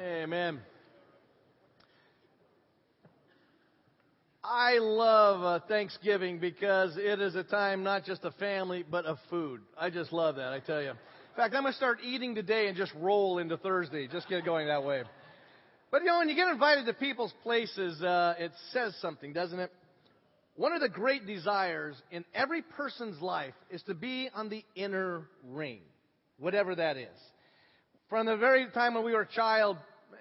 Amen. I love uh, Thanksgiving because it is a time not just of family, but of food. I just love that, I tell you. In fact, I'm going to start eating today and just roll into Thursday. Just get going that way. But you know, when you get invited to people's places, uh, it says something, doesn't it? One of the great desires in every person's life is to be on the inner ring, whatever that is. From the very time when we were a child,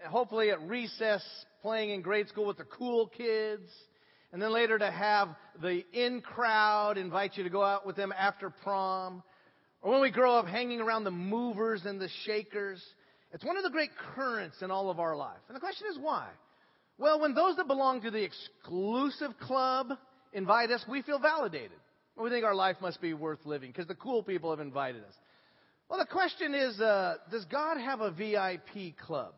hopefully at recess, playing in grade school with the cool kids, and then later to have the in crowd invite you to go out with them after prom, or when we grow up hanging around the movers and the shakers. It's one of the great currents in all of our life. And the question is why? Well, when those that belong to the exclusive club invite us, we feel validated. We think our life must be worth living because the cool people have invited us. Well, the question is, uh, does God have a VIP club?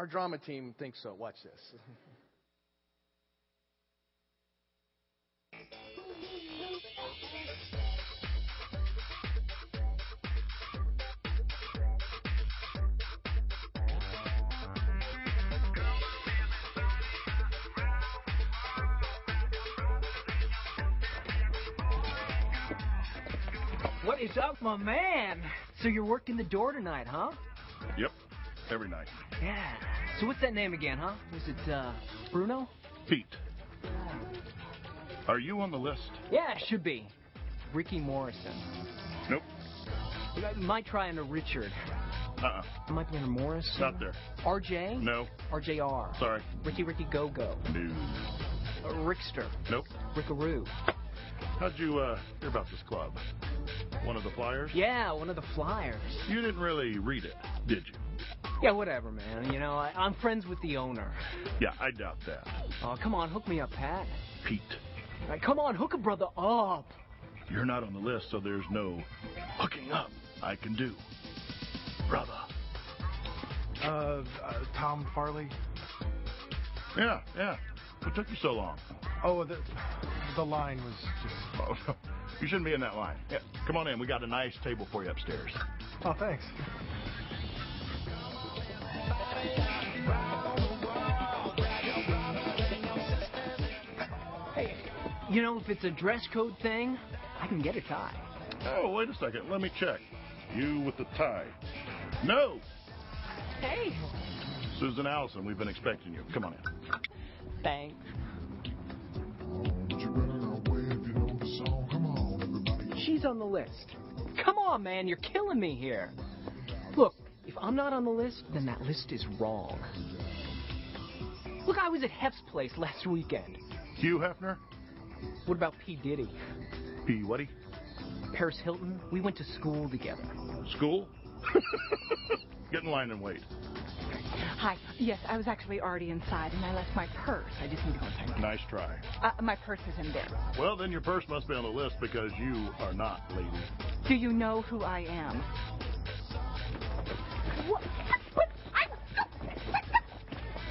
Our drama team thinks so. Watch this. What is up, my man? So you're working the door tonight, huh? Yep, every night. Yeah. So what's that name again, huh? Was it uh, Bruno? Pete. Are you on the list? Yeah, should be. Ricky Morrison. Nope. You might try under Richard. Uh-uh. I might be under Morrison. Not there. RJ? No. RJR. Sorry. Ricky Ricky Go Go. No. Uh, Rickster. Nope. Rickaroo. How'd you uh, hear about this club? One of the flyers? Yeah, one of the flyers. You didn't really read it, did you? Yeah, whatever, man. You know, I, I'm friends with the owner. Yeah, I doubt that. Oh, come on, hook me up, Pat. Pete, All right, come on, hook a brother up. you're not on the list, so there's no hooking up I can do. Brother. Uh, uh, Tom Farley. Yeah, yeah. What took you so long? Oh, the the line was just. Oh, no. You shouldn't be in that line. Yeah, come on in. We got a nice table for you upstairs. Oh, thanks. Hey, you know, if it's a dress code thing, I can get a tie. Oh, wait a second. Let me check. You with the tie. No! Hey. Susan Allison, we've been expecting you. Come on in. Thanks. She's on the list. Come on, man, you're killing me here. Look, if I'm not on the list, then that list is wrong. Look, I was at Hef's place last weekend. Hugh Hefner? What about P. Diddy? P. Whatty? Paris Hilton? We went to school together. School? Get in line and wait. Hi. Yes, I was actually already inside, and I left my purse. I just need to go and check. Nice try. Uh, my purse is in there. Well, then your purse must be on the list because you are not, lady. Do you know who I am?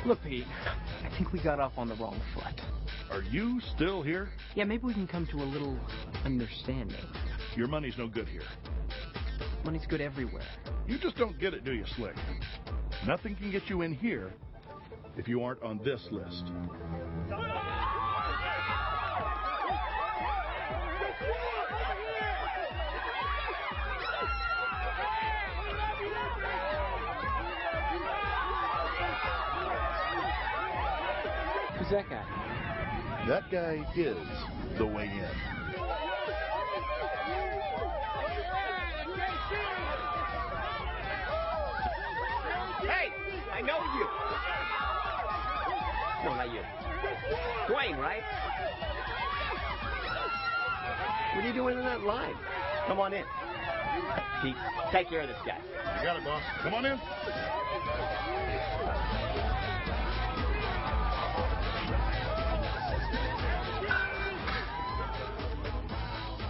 Look, Pete, I think we got off on the wrong foot. Are you still here? Yeah, maybe we can come to a little understanding. Your money's no good here. Money's good everywhere. You just don't get it, do you, Slick? Nothing can get you in here if you aren't on this list. Who's that guy? That guy is the way in. Hey, I know you. No, not you. Dwayne, right? What are you doing in that line? Come on in. Pete, take care of this guy. You got it, boss. Come on in.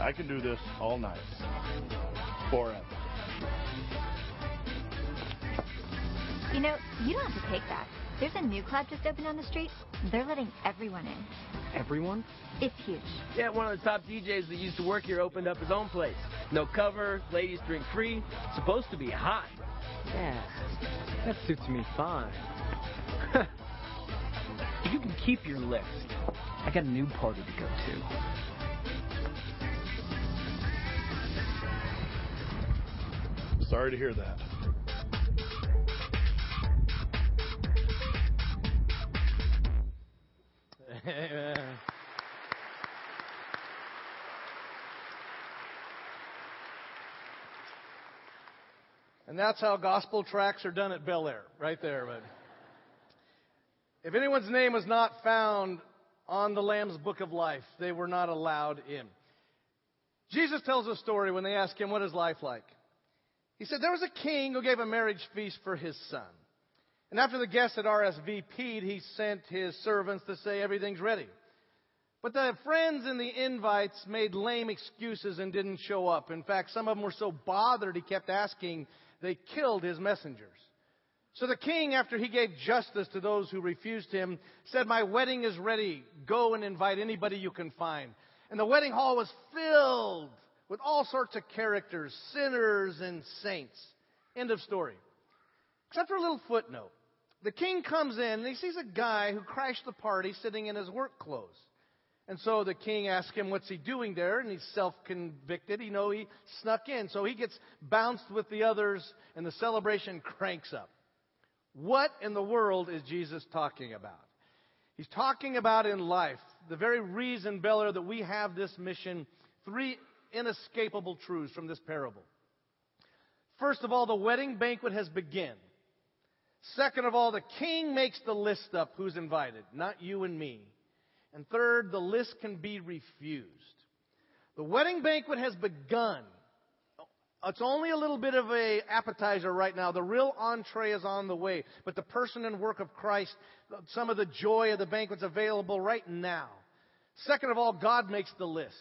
I can do this all night. Forever. You know, you don't have to take that. There's a new club just opened on the street. They're letting everyone in. Everyone? It's huge. Yeah, one of the top DJs that used to work here opened up his own place. No cover, ladies drink free. Supposed to be hot. Yeah, that suits me fine. you can keep your list. I got a new party to go to. Sorry to hear that. And that's how gospel tracks are done at Bel Air, right there. But if anyone's name was not found on the Lamb's Book of Life, they were not allowed in. Jesus tells a story when they ask him, What is life like? He said, There was a king who gave a marriage feast for his son. And after the guests had RSVP'd, he sent his servants to say everything's ready. But the friends and the invites made lame excuses and didn't show up. In fact, some of them were so bothered he kept asking, they killed his messengers. So the king, after he gave justice to those who refused him, said, My wedding is ready. Go and invite anybody you can find. And the wedding hall was filled with all sorts of characters, sinners and saints. End of story. Except for a little footnote. The king comes in and he sees a guy who crashed the party sitting in his work clothes. And so the king asks him, what's he doing there? And he's self-convicted. You know, he snuck in. So he gets bounced with the others and the celebration cranks up. What in the world is Jesus talking about? He's talking about in life, the very reason, Bel Air, that we have this mission, three inescapable truths from this parable. First of all, the wedding banquet has begun. Second of all, the king makes the list up who's invited, not you and me. And third, the list can be refused. The wedding banquet has begun. It's only a little bit of a appetizer right now. The real entree is on the way. But the person and work of Christ, some of the joy of the banquet's available right now. Second of all, God makes the list,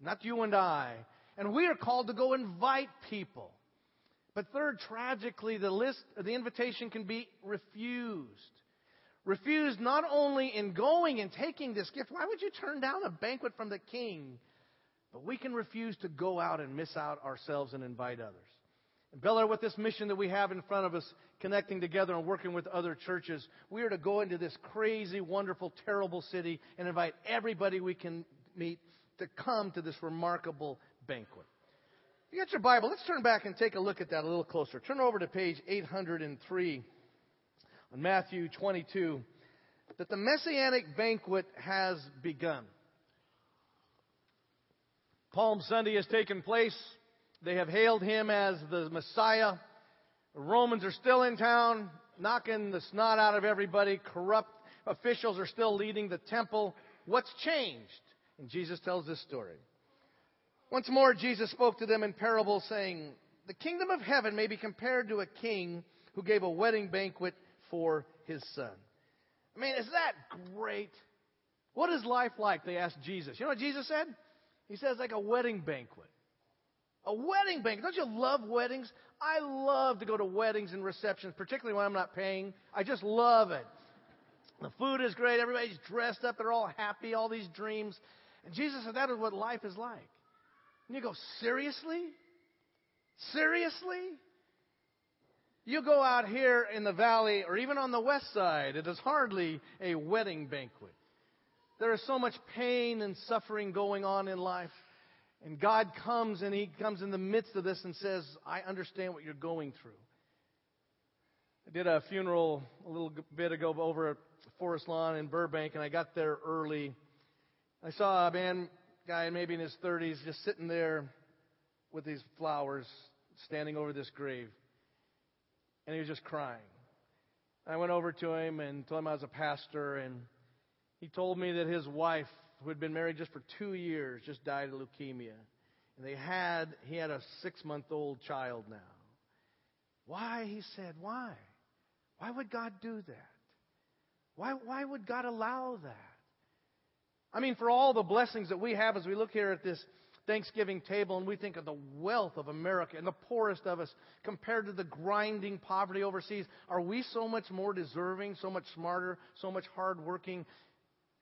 not you and I. And we are called to go invite people. But third, tragically, the list, the invitation can be refused refused not only in going and taking this gift. Why would you turn down a banquet from the king? But we can refuse to go out and miss out ourselves and invite others. And Bel with this mission that we have in front of us, connecting together and working with other churches, we are to go into this crazy, wonderful, terrible city and invite everybody we can meet to come to this remarkable banquet. You got your Bible, let's turn back and take a look at that a little closer. Turn over to page 803 in Matthew 22 that the messianic banquet has begun. Palm Sunday has taken place. They have hailed him as the Messiah. The Romans are still in town, knocking the snot out of everybody. Corrupt officials are still leading the temple. What's changed? And Jesus tells this story. Once more, Jesus spoke to them in parables, saying, The kingdom of heaven may be compared to a king who gave a wedding banquet for his son. I mean, is that great? What is life like? They asked Jesus. You know what Jesus said? He says, like a wedding banquet. A wedding banquet. Don't you love weddings? I love to go to weddings and receptions, particularly when I'm not paying. I just love it. The food is great. Everybody's dressed up. They're all happy. All these dreams. And Jesus said, that is what life is like. And you go, seriously? Seriously? You go out here in the valley or even on the west side, it is hardly a wedding banquet. There is so much pain and suffering going on in life. And God comes and He comes in the midst of this and says, I understand what you're going through. I did a funeral a little bit ago over at Forest Lawn in Burbank, and I got there early. I saw a man, guy maybe in his 30s, just sitting there with these flowers, standing over this grave and he was just crying. I went over to him and told him I was a pastor, and he told me that his wife, who had been married just for two years, just died of leukemia. And they had, he had a six month old child now. Why? He said, why? Why would God do that? Why, why would God allow that? I mean, for all the blessings that we have as we look here at this Thanksgiving table and we think of the wealth of America and the poorest of us compared to the grinding poverty overseas, are we so much more deserving, so much smarter, so much hardworking?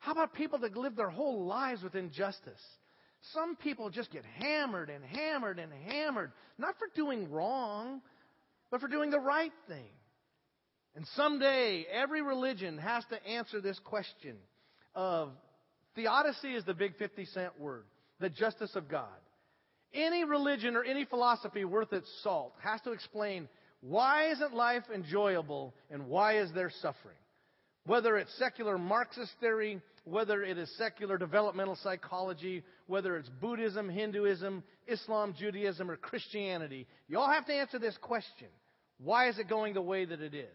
How about people that live their whole lives with injustice? Some people just get hammered and hammered and hammered, not for doing wrong, but for doing the right thing. And someday, every religion has to answer this question of theodicy is the big 50 cent word, the justice of God. Any religion or any philosophy worth its salt has to explain why isn't life enjoyable and why is there suffering? Whether it's secular Marxist theory, whether it is secular developmental psychology, whether it's Buddhism, Hinduism, Islam, Judaism, or Christianity, you all have to answer this question. Why is it going the way that it is?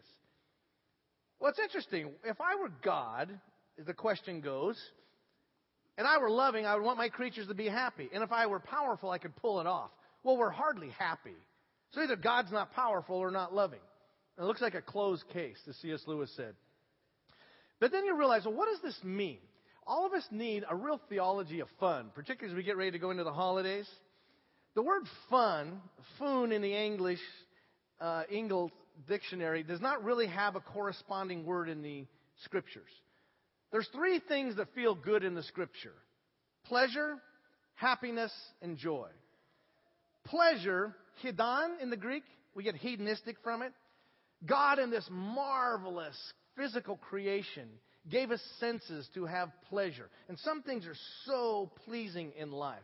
Well, it's interesting. If I were God, the question goes, and I were loving, I would want my creatures to be happy. And if I were powerful, I could pull it off. Well, we're hardly happy. So either God's not powerful or not loving. And it looks like a closed case, as C.S. Lewis said. But then you realize, well, what does this mean? All of us need a real theology of fun, particularly as we get ready to go into the holidays. The word fun, fun in the English, uh, Ingalls dictionary, does not really have a corresponding word in the scriptures. There's three things that feel good in the scripture pleasure, happiness, and joy. Pleasure, hedon in the Greek, we get hedonistic from it. God, in this marvelous physical creation, gave us senses to have pleasure. And some things are so pleasing in life.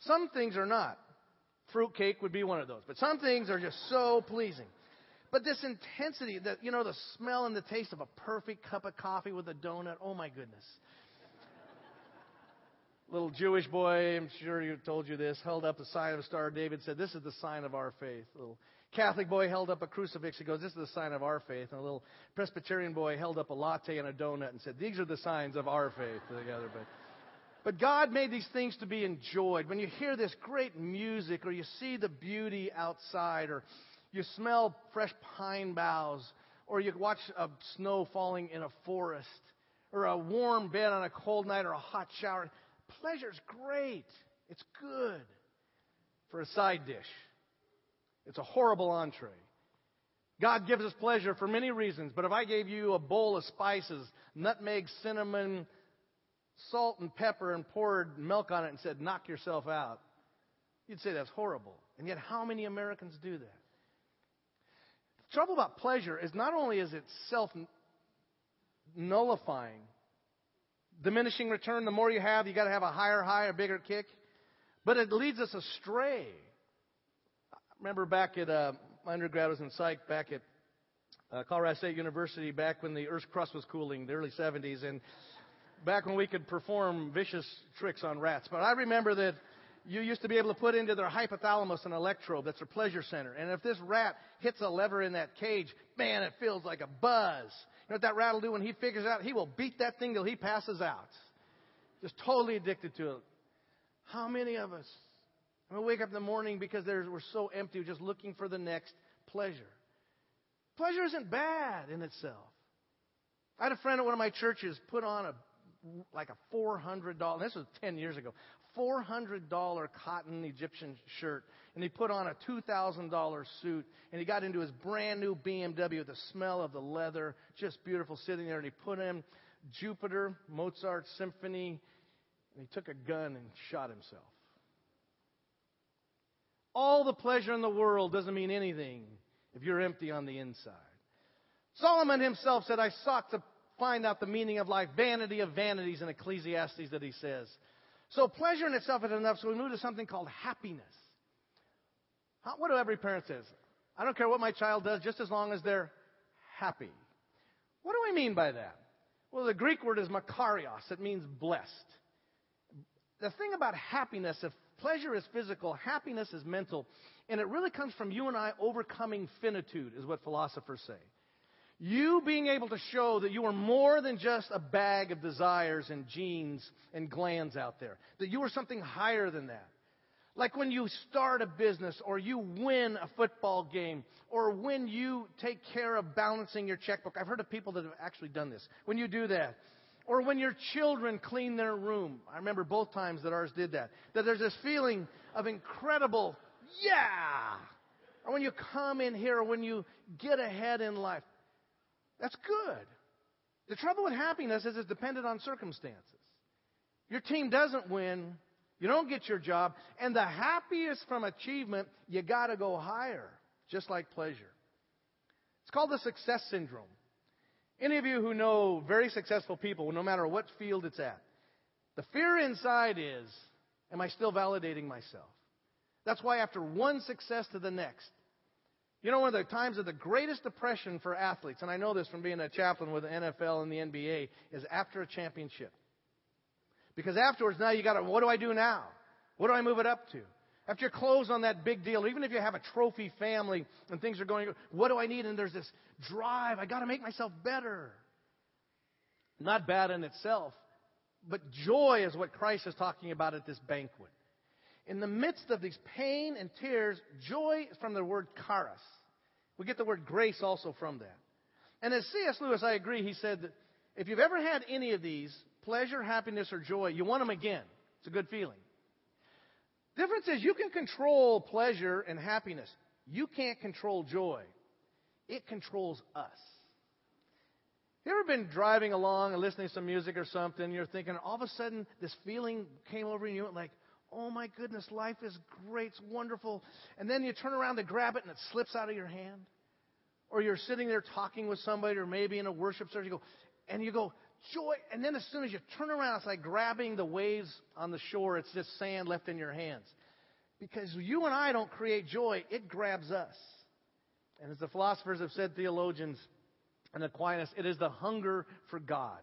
Some things are not. Fruitcake would be one of those. But some things are just so pleasing. But this intensity, that you know, the smell and the taste of a perfect cup of coffee with a donut, oh my goodness. Little Jewish boy, I'm sure he told you this, held up the sign of a Star David, said, This is the sign of our faith. Little Catholic boy held up a crucifix. He goes, This is the sign of our faith. And a little Presbyterian boy held up a latte and a donut and said, These are the signs of our faith together. But, but God made these things to be enjoyed. When you hear this great music or you see the beauty outside or you smell fresh pine boughs or you watch a snow falling in a forest or a warm bed on a cold night or a hot shower, pleasure's great. It's good for a side dish. It's a horrible entree. God gives us pleasure for many reasons, but if I gave you a bowl of spices, nutmeg, cinnamon, salt, and pepper, and poured milk on it and said, knock yourself out, you'd say that's horrible. And yet, how many Americans do that? Trouble about pleasure is not only is it self nullifying, diminishing return, the more you have, you got to have a higher high, a bigger kick, but it leads us astray I remember back at uh, my undergrad was in psych back at uh, Colorado State University back when the Earth's crust was cooling, the early 70s, and back when we could perform vicious tricks on rats. But I remember that you used to be able to put into their hypothalamus an electrode that's their pleasure center. And if this rat hits a lever in that cage, man, it feels like a buzz. You know what that rat will do when he figures out? He will beat that thing till he passes out. Just totally addicted to it. How many of us going to wake up in the morning because we're so empty, we're just looking for the next pleasure. Pleasure isn't bad in itself. I had a friend at one of my churches put on a like a $400, this was 10 years ago, $400 cotton Egyptian shirt. And he put on a $2,000 suit. And he got into his brand new BMW with the smell of the leather, just beautiful sitting there. And he put in Jupiter, Mozart Symphony. And he took a gun and shot himself. All the pleasure in the world doesn't mean anything if you're empty on the inside. Solomon himself said, I sought to find out the meaning of life, vanity of vanities in Ecclesiastes that he says. So pleasure in itself is enough, so we move to something called happiness. How, what do every parent says? I don't care what my child does, just as long as they're happy. What do I mean by that? Well, the Greek word is makarios. It means blessed. The thing about happiness, if Pleasure is physical, happiness is mental, and it really comes from you and I overcoming finitude, is what philosophers say. You being able to show that you are more than just a bag of desires and genes and glands out there, that you are something higher than that. Like when you start a business or you win a football game or when you take care of balancing your checkbook. I've heard of people that have actually done this. When you do that, or when your children clean their room. I remember both times that ours did that. That there's this feeling of incredible, yeah. Or when you come in here, or when you get ahead in life. That's good. The trouble with happiness is it's dependent on circumstances. Your team doesn't win, you don't get your job, and the happiest from achievement, you got to go higher. just like pleasure. It's called the success syndrome. Any of you who know very successful people, no matter what field it's at, the fear inside is, am I still validating myself? That's why after one success to the next, you know, one of the times of the greatest depression for athletes, and I know this from being a chaplain with the NFL and the NBA, is after a championship. Because afterwards, now you got to, what do I do now? What do I move it up to? After you close on that big deal, even if you have a trophy family and things are going, what do I need? And there's this drive. I got to make myself better. Not bad in itself, but joy is what Christ is talking about at this banquet. In the midst of these pain and tears, joy is from the word charis. We get the word grace also from that. And as C.S. Lewis, I agree, he said that if you've ever had any of these, pleasure, happiness, or joy, you want them again. It's a good feeling. Difference is you can control pleasure and happiness. You can't control joy. It controls us. You ever been driving along and listening to some music or something, and you're thinking, all of a sudden, this feeling came over and you, and like, oh my goodness, life is great, it's wonderful. And then you turn around to grab it and it slips out of your hand. Or you're sitting there talking with somebody, or maybe in a worship service, you go, and you go, joy. And then as soon as you turn around, it's like grabbing the waves on the shore. It's just sand left in your hands. Because you and I don't create joy, it grabs us. And as the philosophers have said, theologians and Aquinas, it is the hunger for God.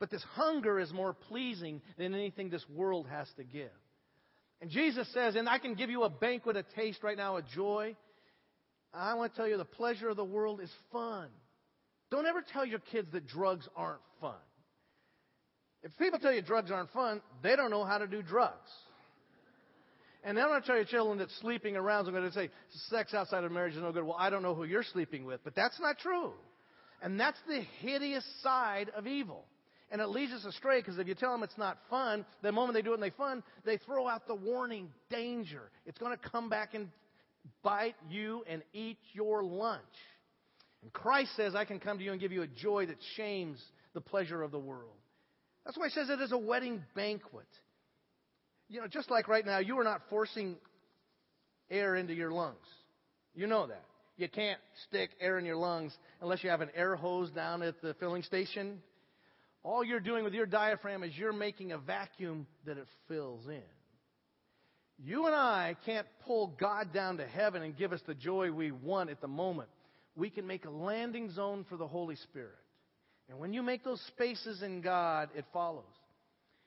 But this hunger is more pleasing than anything this world has to give. And Jesus says, and I can give you a banquet, a taste right now of joy. I want to tell you the pleasure of the world is fun. Don't ever tell your kids that drugs aren't fun. If people tell you drugs aren't fun, they don't know how to do drugs. And then I'm going to tell your children that sleeping around, I'm going to say sex outside of marriage is no good. Well, I don't know who you're sleeping with, but that's not true. And that's the hideous side of evil. And it leads us astray because if you tell them it's not fun, the moment they do it and they fun, they throw out the warning, danger. It's going to come back and bite you and eat your lunch. And Christ says, I can come to you and give you a joy that shames the pleasure of the world. That's why he says it is a wedding banquet. You know, just like right now, you are not forcing air into your lungs. You know that. You can't stick air in your lungs unless you have an air hose down at the filling station. All you're doing with your diaphragm is you're making a vacuum that it fills in. You and I can't pull God down to heaven and give us the joy we want at the moment we can make a landing zone for the Holy Spirit. And when you make those spaces in God, it follows.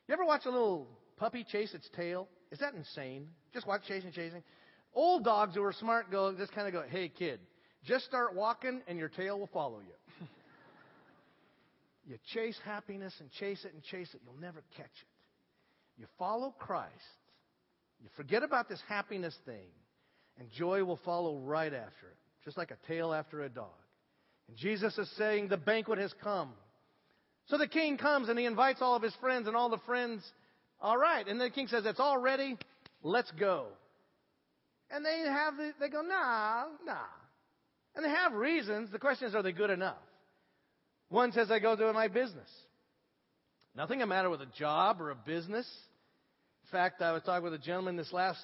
You ever watch a little puppy chase its tail? Is that insane? Just watch chasing, chasing. Old dogs who are smart go, just kind of go, hey kid, just start walking and your tail will follow you. You chase happiness and chase it and chase it, you'll never catch it. You follow Christ, you forget about this happiness thing, and joy will follow right after it just like a tail after a dog. And Jesus is saying, The banquet has come. So the king comes and he invites all of his friends, and all the friends, all right. And the king says, It's all ready. Let's go. And they have, the, they go, nah, nah. And they have reasons. The question is, are they good enough? One says, I go to my business. Nothing the matter with a job or a business. In fact, I was talking with a gentleman this last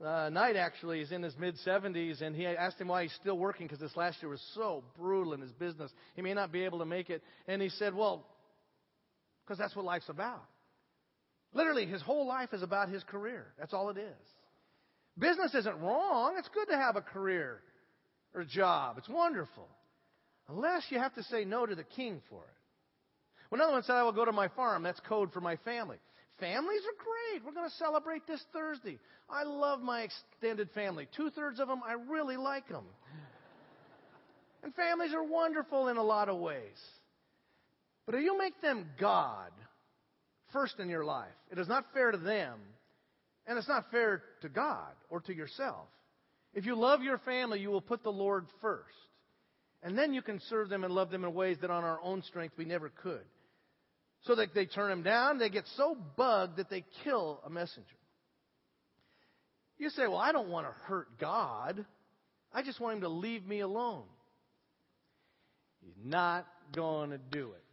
uh, night actually He's in his mid 70s, and he asked him why he's still working because this last year was so brutal in his business. He may not be able to make it. And he said, Well, because that's what life's about. Literally, his whole life is about his career. That's all it is. Business isn't wrong. It's good to have a career or a job. It's wonderful. Unless you have to say no to the king for it. Another one said, I will go to my farm. That's code for my family. Families are great. We're going to celebrate this Thursday. I love my extended family. Two thirds of them, I really like them. And families are wonderful in a lot of ways. But if you make them God first in your life, it is not fair to them, and it's not fair to God or to yourself. If you love your family, you will put the Lord first. And then you can serve them and love them in ways that on our own strength we never could. So that they turn him down, they get so bugged that they kill a messenger. You say, Well, I don't want to hurt God. I just want him to leave me alone. He's not going to do it.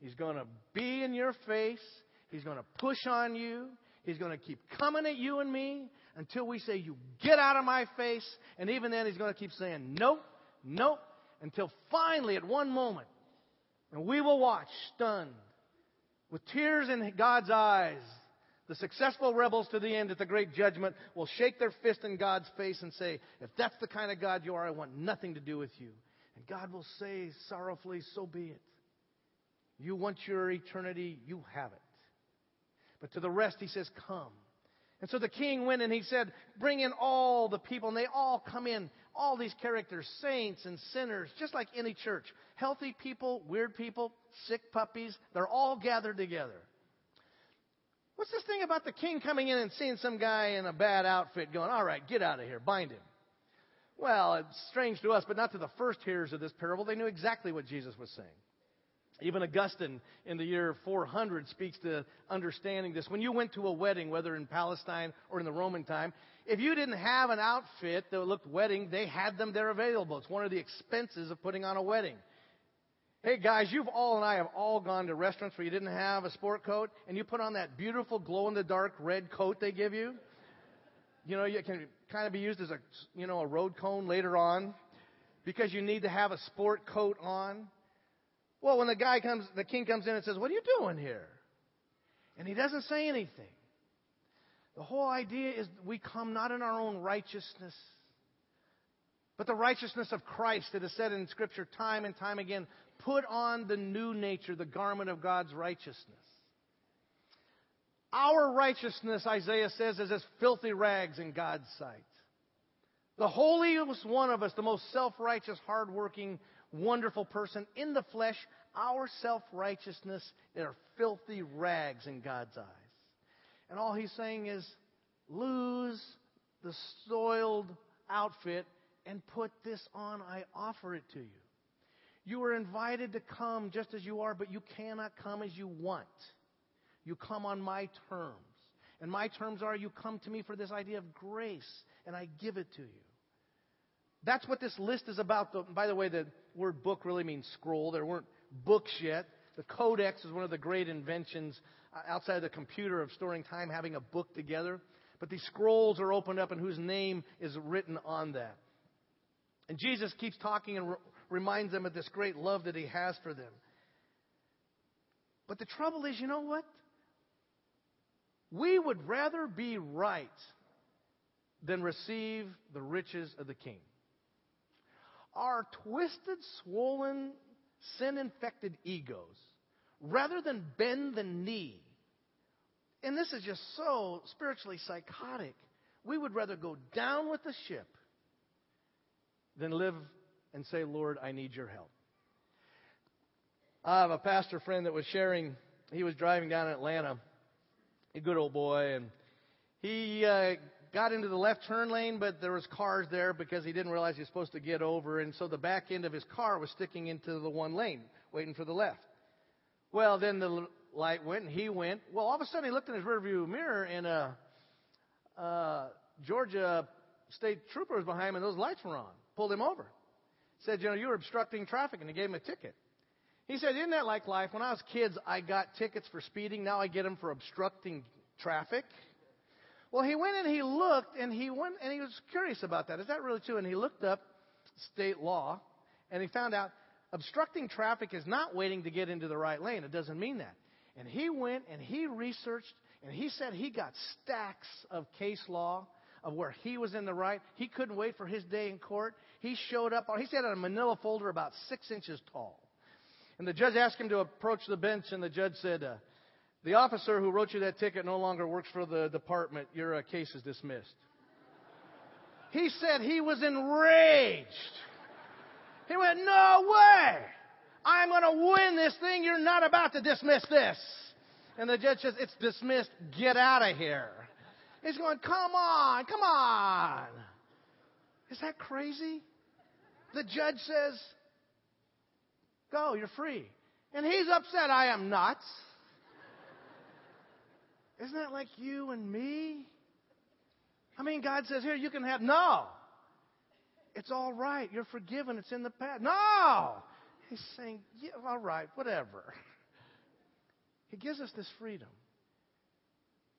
He's going to be in your face. He's going to push on you. He's going to keep coming at you and me until we say, You get out of my face. And even then, he's going to keep saying, Nope, nope, until finally, at one moment, and we will watch, stunned, with tears in God's eyes, the successful rebels to the end at the great judgment will shake their fist in God's face and say, If that's the kind of God you are, I want nothing to do with you. And God will say sorrowfully, So be it. You want your eternity, you have it. But to the rest, he says, Come. And so the king went and he said, Bring in all the people. And they all come in, all these characters, saints and sinners, just like any church. Healthy people, weird people, sick puppies, they're all gathered together. What's this thing about the king coming in and seeing some guy in a bad outfit going, All right, get out of here, bind him? Well, it's strange to us, but not to the first hearers of this parable. They knew exactly what Jesus was saying. Even Augustine in the year 400 speaks to understanding this. When you went to a wedding, whether in Palestine or in the Roman time, if you didn't have an outfit that looked wedding, they had them there available. It's one of the expenses of putting on a wedding. Hey guys, you've all and I have all gone to restaurants where you didn't have a sport coat and you put on that beautiful glow in the dark red coat they give you. You know, it can kind of be used as a, you know, a road cone later on because you need to have a sport coat on. Well, when the guy comes, the king comes in and says, What are you doing here? And he doesn't say anything. The whole idea is we come not in our own righteousness, but the righteousness of Christ. It is said in Scripture time and time again put on the new nature, the garment of God's righteousness. Our righteousness, Isaiah says, is as filthy rags in God's sight. The holiest one of us, the most self righteous, hard working, wonderful person in the flesh, our self righteousness are filthy rags in God's eyes. And all he's saying is lose the soiled outfit and put this on. I offer it to you. You are invited to come just as you are, but you cannot come as you want. You come on my terms. And my terms are you come to me for this idea of grace, and I give it to you. That's what this list is about. By the way, the word book really means scroll. There weren't books yet. The codex is one of the great inventions uh, outside of the computer of storing time, having a book together. But these scrolls are opened up and whose name is written on that. And Jesus keeps talking and re- reminds them of this great love that he has for them. But the trouble is, you know what? We would rather be right than receive the riches of the king. Our twisted, swollen, sin infected egos, rather than bend the knee, and this is just so spiritually psychotic, we would rather go down with the ship than live and say, Lord, I need your help. I have a pastor friend that was sharing, he was driving down in Atlanta, a good old boy, and he uh, got into the left turn lane, but there was cars there because he didn't realize he was supposed to get over, and so the back end of his car was sticking into the one lane, waiting for the left. Well, then the light went, and he went. Well, all of a sudden he looked in his rearview mirror, and a uh, uh, Georgia state trooper was behind him, and those lights were on. Pulled him over. Said, you know, you were obstructing traffic, and he gave him a ticket. He said, isn't that like life? When I was kids, I got tickets for speeding. Now I get them for obstructing traffic. Well, he went and he looked and he went and he was curious about that. Is that really true? And he looked up state law and he found out obstructing traffic is not waiting to get into the right lane. It doesn't mean that. And he went and he researched and he said he got stacks of case law of where he was in the right. He couldn't wait for his day in court. He showed up. He said on a manila folder about six inches tall. And the judge asked him to approach the bench, and the judge said, uh, the officer who wrote you that ticket no longer works for the department. Your uh, case is dismissed. He said he was enraged. He went, No way! I'm going to win this thing. You're not about to dismiss this. And the judge says, It's dismissed. Get out of here. He's going, Come on, come on. Is that crazy? The judge says, Go, you're free. And he's upset. I am not. Isn't that like you and me? I mean, God says, here, you can have. No. It's all right. You're forgiven. It's in the past. No. He's saying, yeah, all right, whatever. He gives us this freedom.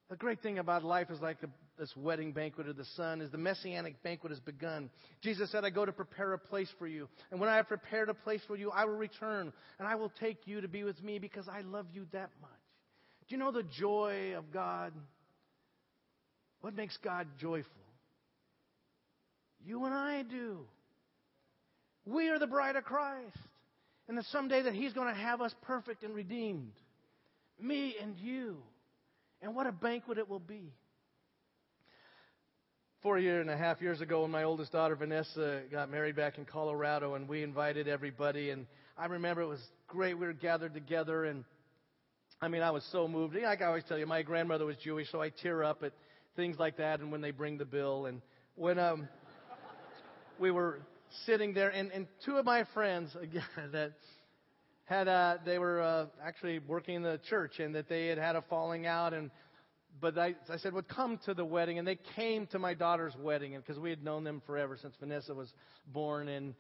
The great thing about life is like this wedding banquet of the Son is the messianic banquet has begun. Jesus said, I go to prepare a place for you. And when I have prepared a place for you, I will return and I will take you to be with me because I love you that much. Do you know the joy of God? What makes God joyful? You and I do. We are the bride of Christ. And that someday that He's going to have us perfect and redeemed. Me and you. And what a banquet it will be. Four year and a half years ago, when my oldest daughter Vanessa got married back in Colorado, and we invited everybody, and I remember it was great. We were gathered together, and I mean, I was so moved. Like I always tell you, my grandmother was Jewish, so I tear up at things like that, and when they bring the bill, and when um, we were sitting there, and, and two of my friends that had uh, they were uh, actually working in the church and that they had had a falling out and but I, I said would come to the wedding. And they came to my daughter's wedding because we had known them forever since Vanessa was born. And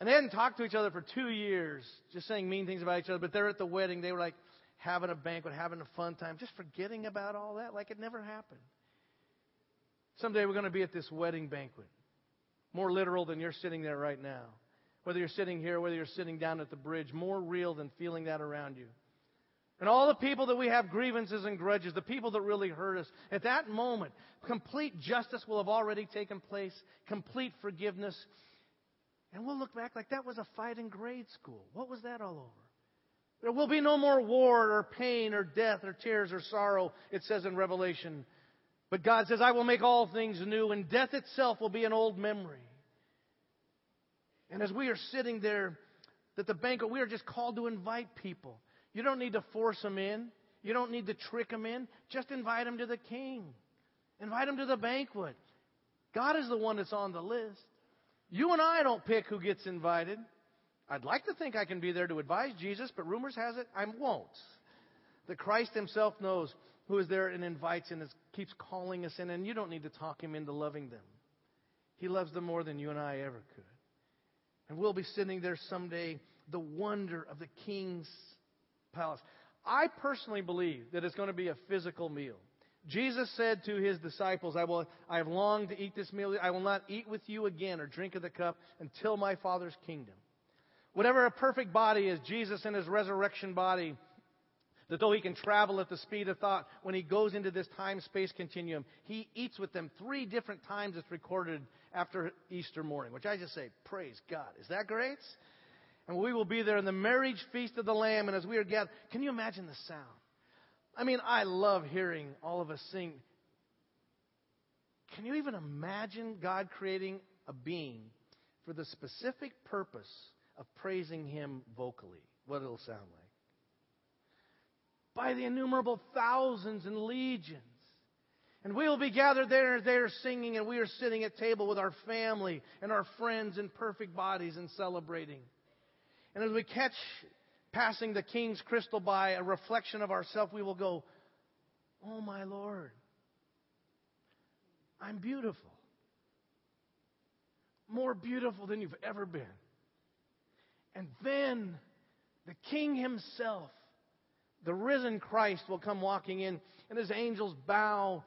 and they hadn't talked to each other for two years just saying mean things about each other but they're at the wedding they were like having a banquet having a fun time just forgetting about all that like it never happened someday we're going to be at this wedding banquet more literal than you're sitting there right now whether you're sitting here, whether you're sitting down at the bridge, more real than feeling that around you. And all the people that we have grievances and grudges, the people that really hurt us, at that moment, complete justice will have already taken place, complete forgiveness. And we'll look back like that was a fight in grade school. What was that all over? There will be no more war or pain or death or tears or sorrow, it says in Revelation. But God says, I will make all things new, and death itself will be an old memory. And as we are sitting there at the banquet, we are just called to invite people. You don't need to force them in. You don't need to trick them in. Just invite them to the king. Invite them to the banquet. God is the one that's on the list. You and I don't pick who gets invited. I'd like to think I can be there to advise Jesus, but rumors has it I won't. The Christ himself knows who is there and invites and is, keeps calling us in, and you don't need to talk him into loving them. He loves them more than you and I ever could. And we'll be sitting there someday, the wonder of the king's palace. I personally believe that it's going to be a physical meal. Jesus said to his disciples, I, will, I have longed to eat this meal. I will not eat with you again or drink of the cup until my Father's kingdom. Whatever a perfect body is, Jesus in his resurrection body, that though he can travel at the speed of thought, when he goes into this time space continuum, he eats with them three different times it's recorded after Easter morning, which I just say, praise God. Is that great? And we will be there in the marriage feast of the Lamb, and as we are gathered, can you imagine the sound? I mean, I love hearing all of us sing. Can you even imagine God creating a being for the specific purpose of praising Him vocally? What it'll sound like by the innumerable thousands and legions. And we will be gathered there and there singing, and we are sitting at table with our family and our friends in perfect bodies and celebrating. And as we catch passing the king's crystal by a reflection of ourselves, we will go, Oh my Lord, I'm beautiful. More beautiful than you've ever been. And then the king himself the risen Christ will come walking in, and his angels bow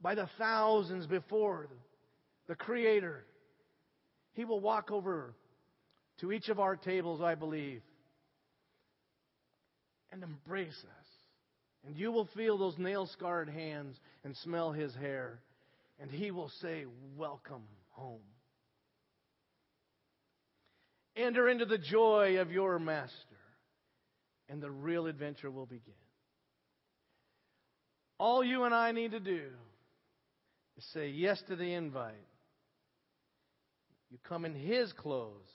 by the thousands before the Creator. He will walk over to each of our tables, I believe, and embrace us. And you will feel those nail scarred hands and smell his hair. And he will say, Welcome home. Enter into the joy of your master and the real adventure will begin. All you and I need to do is say yes to the invite. You come in His clothes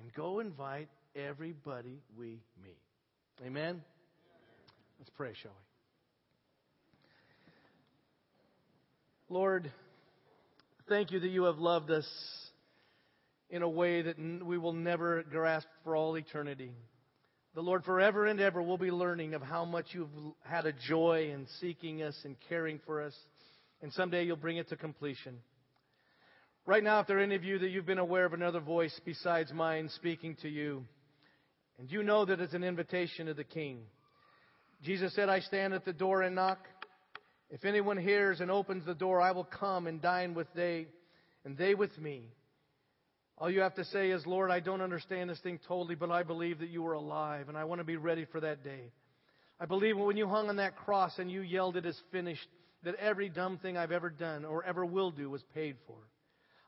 and go invite everybody we meet. Amen? Let's pray, shall we? Lord, thank you that you have loved us in a way that we will never grasp for all eternity. The Lord, forever and ever, will be learning of how much you've had a joy in seeking us and caring for us. And someday you'll bring it to completion. Right now, if there are any of you that you've been aware of another voice besides mine speaking to you, and you know that it's an invitation to the King, Jesus said, I stand at the door and knock. If anyone hears and opens the door, I will come and dine with they, and they with me. All you have to say is, Lord, I don't understand this thing totally, but I believe that you are alive, and I want to be ready for that day. I believe when you hung on that cross and you yelled, It is finished, that every dumb thing I've ever done or ever will do was paid for.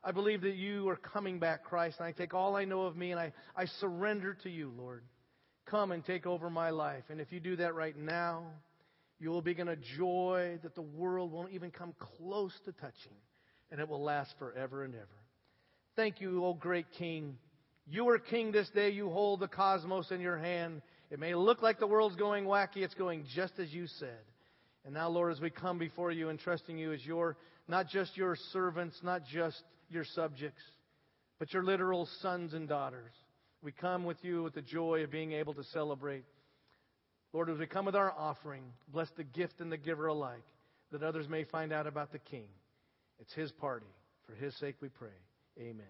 I believe that you are coming back, Christ, and I take all I know of me and I, I surrender to you, Lord. Come and take over my life. And if you do that right now, you will begin a joy that the world won't even come close to touching, and it will last forever and ever. Thank you, O great King. You are King this day. You hold the cosmos in your hand. It may look like the world's going wacky, it's going just as you said. And now, Lord, as we come before you and trusting you as your, not just your servants, not just your subjects, but your literal sons and daughters, we come with you with the joy of being able to celebrate. Lord, as we come with our offering, bless the gift and the giver alike, that others may find out about the King. It's his party. For his sake we pray. Amen.